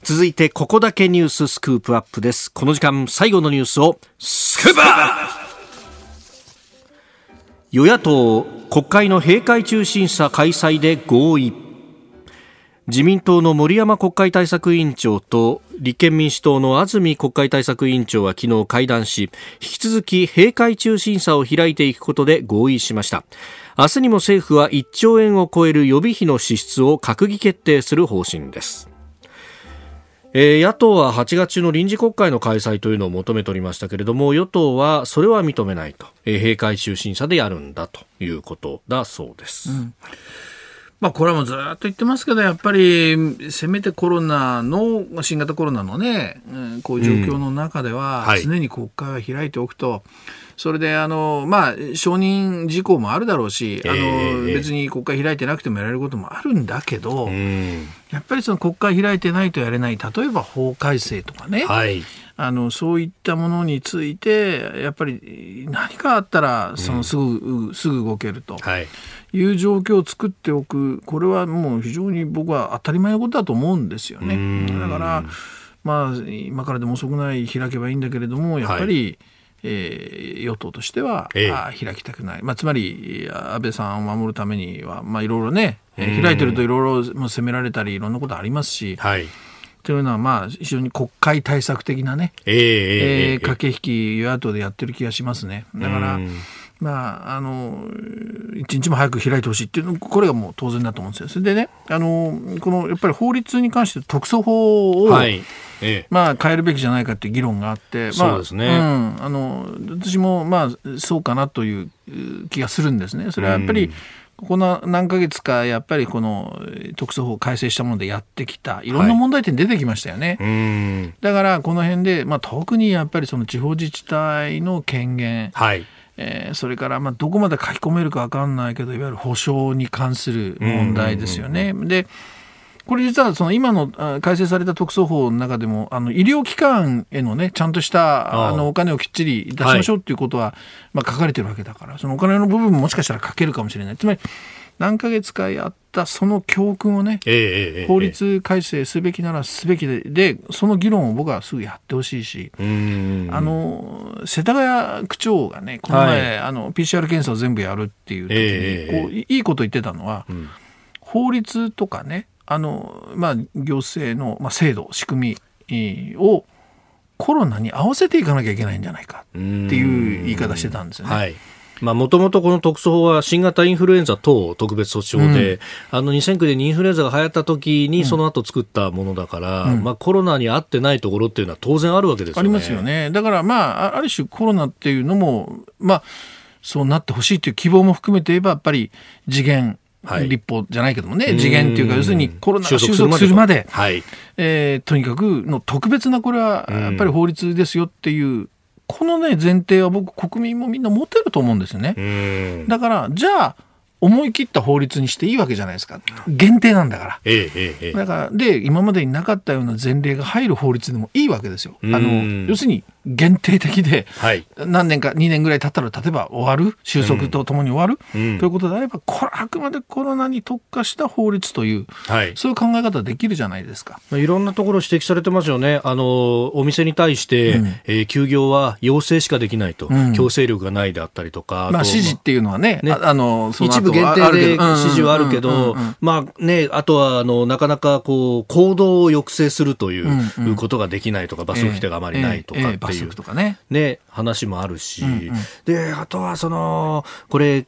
続いてここだけニューススクープアップです。この時間最後のニュースをスクープアップ。与野党国会の閉会中審査開催で合意。自民党の森山国会対策委員長と立憲民主党の安住国会対策委員長は昨日会談し引き続き閉会中審査を開いていくことで合意しました。明日にも政府は1兆円を超える予備費の支出を閣議決定する方針です。えー、野党は8月中の臨時国会の開催というのを求めておりましたけれども与党はそれは認めないと、えー、閉会中審査でやるんだということだそうです。うん。まあ、これはもうずっと言ってますけど、やっぱり、せめてコロナの、新型コロナのね、こういう状況の中では、常に国会は開いておくと、それで、あの、まあ、承認事項もあるだろうし、あの、別に国会開いてなくてもやれることもあるんだけど、やっぱりその国会開いてないとやれない、例えば法改正とかね、はい、あのそういったものについてやっぱり何かあったらそのすぐ、うん、すぐ動けると、はい、いう状況を作っておくこれはもう非常に僕は当たり前のことだと思うんですよね。だからまあ今からでも遅くない開けばいいんだけれどもやっぱり、はいえー、与党としては、え開きたくない、まあ、つまり安倍さんを守るためには、まあ、いろいろね、えー、開いてるといろいろ責められたりいろんなことありますし、はい、というのは、まあ、非常に国会対策的なね、えー、えー、駆け引き与野党でやってる気がしますね。だから、まあ、あの一日も早く開いてほしいっていうのこれがもう当然だと思うんですよ。それでねあのこのやっぱり法律に関して特措法を、はい。ええ、まあ、変えるべきじゃないかっていう議論があって、まあ、そうですね、うん、あの私も、まあ、そうかなという気がするんですね。それはやっぱり、この何ヶ月かやっぱりこの特措法を改正したものでやってきたいろんな問題点出てきましたよね、はい、だからこの辺で、まあ、特にやっぱりその地方自治体の権限、はいえー、それからまあどこまで書き込めるか分かんないけどいわゆる保障に関する問題ですよね。でこれ実はその今の改正された特措法の中でもあの医療機関へのねちゃんとしたあのお金をきっちり出しましょうっていうことは、まあ、書かれてるわけだからそのお金の部分ももしかしたら書けるかもしれない。つまり何ヶ月かやったその教訓をね、えー、法律改正すべきならすべきででその議論を僕はすぐやってほしいしあの世田谷区長がねこの前、はい、あの PCR 検査を全部やるっていう時に、えー、こういいこと言ってたのは、うん、法律とかねあの、まあ、行政の、まあ、制度仕組みをコロナに合わせていかなきゃいけないんじゃないかっていう言い方してたんですよね。はいもともとこの特措法は新型インフルエンザ等特別措置法で、うん、あの2009年にインフルエンザが流行った時にその後作ったものだから、うん、まあコロナに合ってないところっていうのは当然あるわけですよね。ありますよね。だからまあ、ある種コロナっていうのも、まあ、そうなってほしいという希望も含めて言えば、やっぱり次元立法じゃないけどもね、次元っていうか、要するにコロナが収束するまで、はい、えー、とにかくの特別なこれはやっぱり法律ですよっていう、このね、前提は僕、国民もみんな持てると思うんですよね。だから、じゃあ、思い切った法律にしていいわけじゃないですか。限定なんだから。えええ、だから、で、今までになかったような前例が入る法律でもいいわけですよ。あの、要するに、限定的で、はい、何年か2年ぐらい経ったら例えば終わる収束とともに終わる、うん、ということであればこれあくまでコロナに特化した法律という、はい、そういう考え方できるじゃないですか。いろんなところ指摘されてますよね。あのお店に対して、うん、えー、休業は要請しかできないと、うん、強制力がないであったりとか、まあ、指示っていうのはね、ね。あの一部限定で指示はあるけど、まあね、あとはあのなかなかこう行動を抑制するということができないとか、罰則規定があまりないとかっていう。えーえー、罰則とかねね、話もあるし、うんうん、で、あとはその、これ、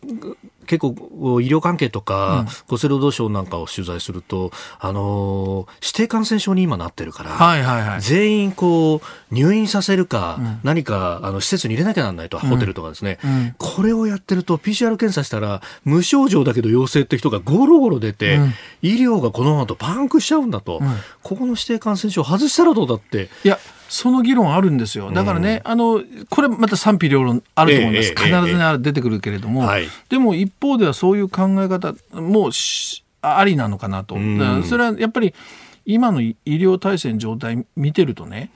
結構医療関係とか、厚生労働省なんかを取材すると、あの指定感染症に今なってるから、全員こう入院させるか、うん、何かあの施設に入れなきゃなんないと、ホテルとかですね、うん、これをやってると PCR 検査したら無症状だけど陽性って人がゴロゴロ出て、医療がこのままとパンクしちゃうんだと、ここの指定感染症外したらどうだって。いやその議論あるんですよ。だからね、うん、あの、これまた賛否両論あると思います。必ずね、出てくるけれども、はい、でも一方ではそういう考え方もありなのかなと。それはやっぱり今の医療体制の状態見てるとね、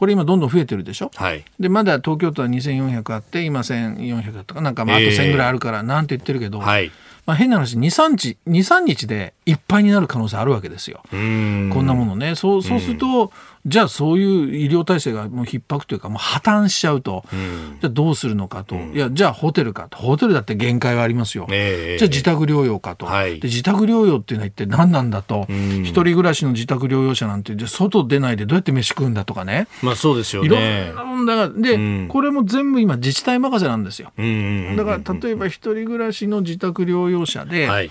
これ今どんどん増えてるでしょ、はい、でまだ東京都は2400あって今1400だったかな。んかまああと1000ぐらいあるからなんて言ってるけど、はい、まあ、変な話23日 ,23 日でいっぱいになる可能性あるわけですよ。こんなものね。そうそうすると、じゃあそういう医療体制がもう逼迫というかもう破綻しちゃうと、うん、じゃあどうするのかと、うん、いやじゃあホテルかと。ホテルだって限界はありますよ、えー、じゃあ自宅療養かと、はい、で自宅療養っていうのは一体何なんだと、うん、一人暮らしの自宅療養者なんてじゃ外出ないでどうやって飯食うんだとかね。まあそうですよね。いろんな問題がで、これも全部今自治体任せなんですよ、だから例えば一人暮らしの自宅療養者で、はい。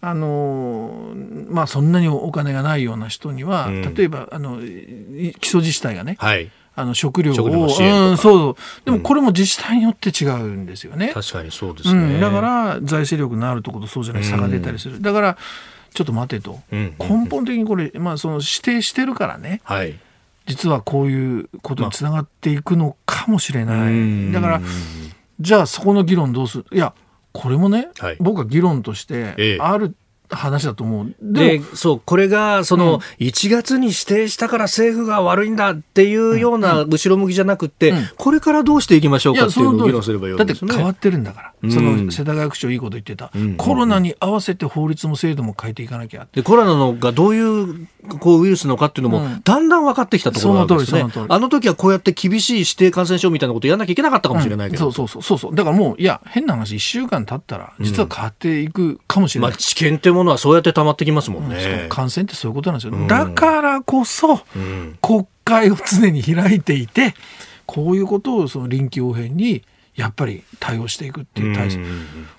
あのまあ、そんなにお金がないような人には、うん、例えばあの基礎自治体がね、はい、あの食料を食うん、そうでもこれも自治体によって違うんですよね。確かにそうですね、うん、だから財政力のあるところとそうじゃない差が出たりする。だからちょっと待てと、根本的にこれ、まあ、その指定してるからね、はい、実はこういうことにつながっていくのかもしれない。だからじゃあそこの議論どうする？いやこれもね、はい、僕は議論としてある話だと思う。でそう、これが、その、1月に指定したから政府が悪いんだっていうような後ろ向きじゃなくて、これからどうしていきましょうかっていうのを議論すればいいね。だって変わってるんだから。その、世田谷区長いいこと言ってた。コロナに合わせて法律も制度も変えていかなきゃ。で、コロナのがどういうこうウイルスのかっていうのも、だんだん分かってきたところなんですね。あの時はこうやって厳しい指定感染症みたいなことやらなきゃいけなかったかもしれないけど。そうそうそうそう。だからもう、いや、変な話、1週間経ったら、実は変わっていくかもしれない。まあ、知見ってものはそうやって溜まってきますもんね。感染ってそういうことなんですよ。だからこそ、国会を常に開いていて、こういうことをその臨機応変にやっぱり対応していくっていう体制。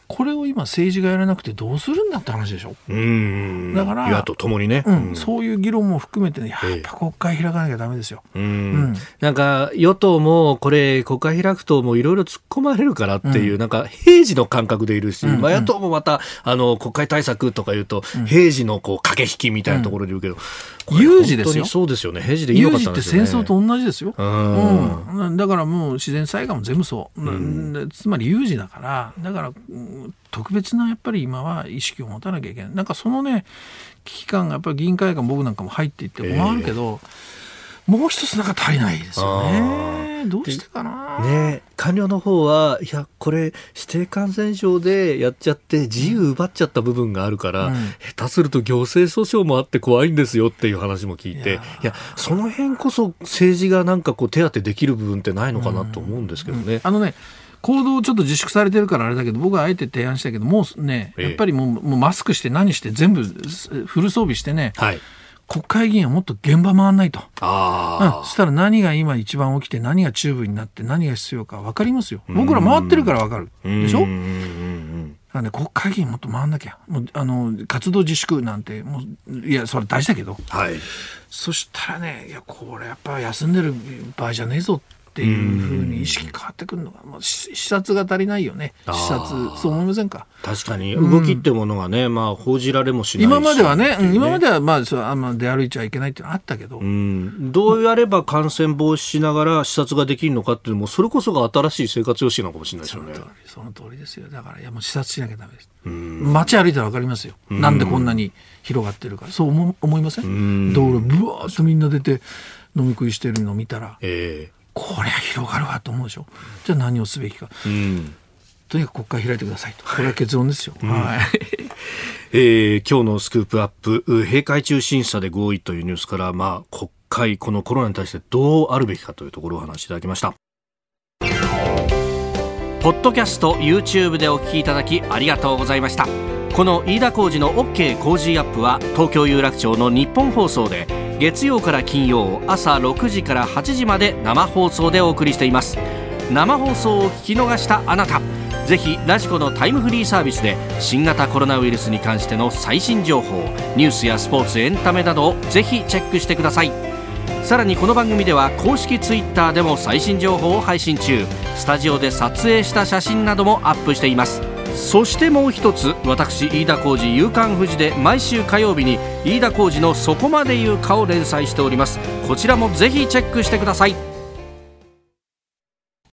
これを今政治がやらなくてどうするんだって話でしょ。うだから与野党ともにね、うん、そういう議論も含めて、ね、やっぱ国会開かなきゃだめですよ。うん、なんか与党もこれ国会開くともういろいろ突っ込まれるからっていう、なんか平時の感覚でいるし、まあ、野党もまたあの国会対策とかいうと、平時のこう駆け引きみたいなところで言うけど、有事ですよ。そうですよね。平時で有事って戦争と同じですよ。うん、だからもう自然災害も全部そう。つまり有事だから、だから、特別なやっぱり今は意識を持たなきゃいけない。なんかそのね、危機感がやっぱり議員会館僕なんかも入っていって思わるけど、えー、もう一つなんか足りないですよね。どうしてかな。ね官僚の方は、いや、これ、指定感染症でやっちゃって、自由奪っちゃった部分があるから、うん、下手すると行政訴訟もあって怖いんですよっていう話も聞いて、いや、その辺こそ政治がなんかこう手当てできる部分ってないのかなと思うんですけどね。うんうん、あのね、行動ちょっと自粛されてるからあれだけど僕はあえて提案したけどもうねやっぱりもうもうマスクして何して全部フル装備してね、はい、国会議員はもっと現場回んないと。あ、うん、そしたら何が今一番起きて何がチューブになって何が必要か分かりますよ。僕ら回ってるから分かる。でしょ？なんで国会議員もっと回んなきゃ。もうあの活動自粛なんてもういやそれ大事だけど、はい、そしたらねいやこれやっぱ休んでる場合じゃねえぞっていうふうに意識変わってくるのが、まあ、視察が足りないよね。視察。そう思いませんか？確かに動きってものがね、うん、まあ報じられもしない今まではね、ね、今まではまあそうあんま出歩いちゃいけないっていうのはあったけど、うん、どうやれば感染防止しながら視察ができるのかっていうのもそれこそが新しい生活様式なのかもしれないですよね。その通りですよ。だからいやもう視察しなきゃダメです。街歩いたら分かりますよ。なんでこんなに広がってるか。そう思思いません？道路ぶわーっとみんな出て飲み食いしてるのを見たら、えーこれは広がるわと思うでしょ。じゃあ何をすべきか、うん、とにかく国会開いてくださいと。これは結論ですよ、うん、はい。[laughs] えー、今日のスクープアップ閉会中審査で合意というニュースから、まあ、国会このコロナに対してどうあるべきかというところをお話しいただきました。ポッドキャスト YouTube でお聞きいただきありがとうございましたこの飯田浩司の OK 工事アップは東京有楽町の日本放送で月曜から金曜朝6時から8時まで生放送でお送りしています。生放送を聞き逃したあなたぜひラジコのタイムフリーサービスで新型コロナウイルスに関しての最新情報ニュースやスポーツエンタメなどをぜひチェックしてください。さらにこの番組では公式ツイッターでも最新情報を配信中。スタジオで撮影した写真などもアップしています。そしてもう一つ私飯田浩司夕刊富士で毎週火曜日に飯田浩司の「そこまで言うか」を連載しております。こちらもぜひチェックしてください。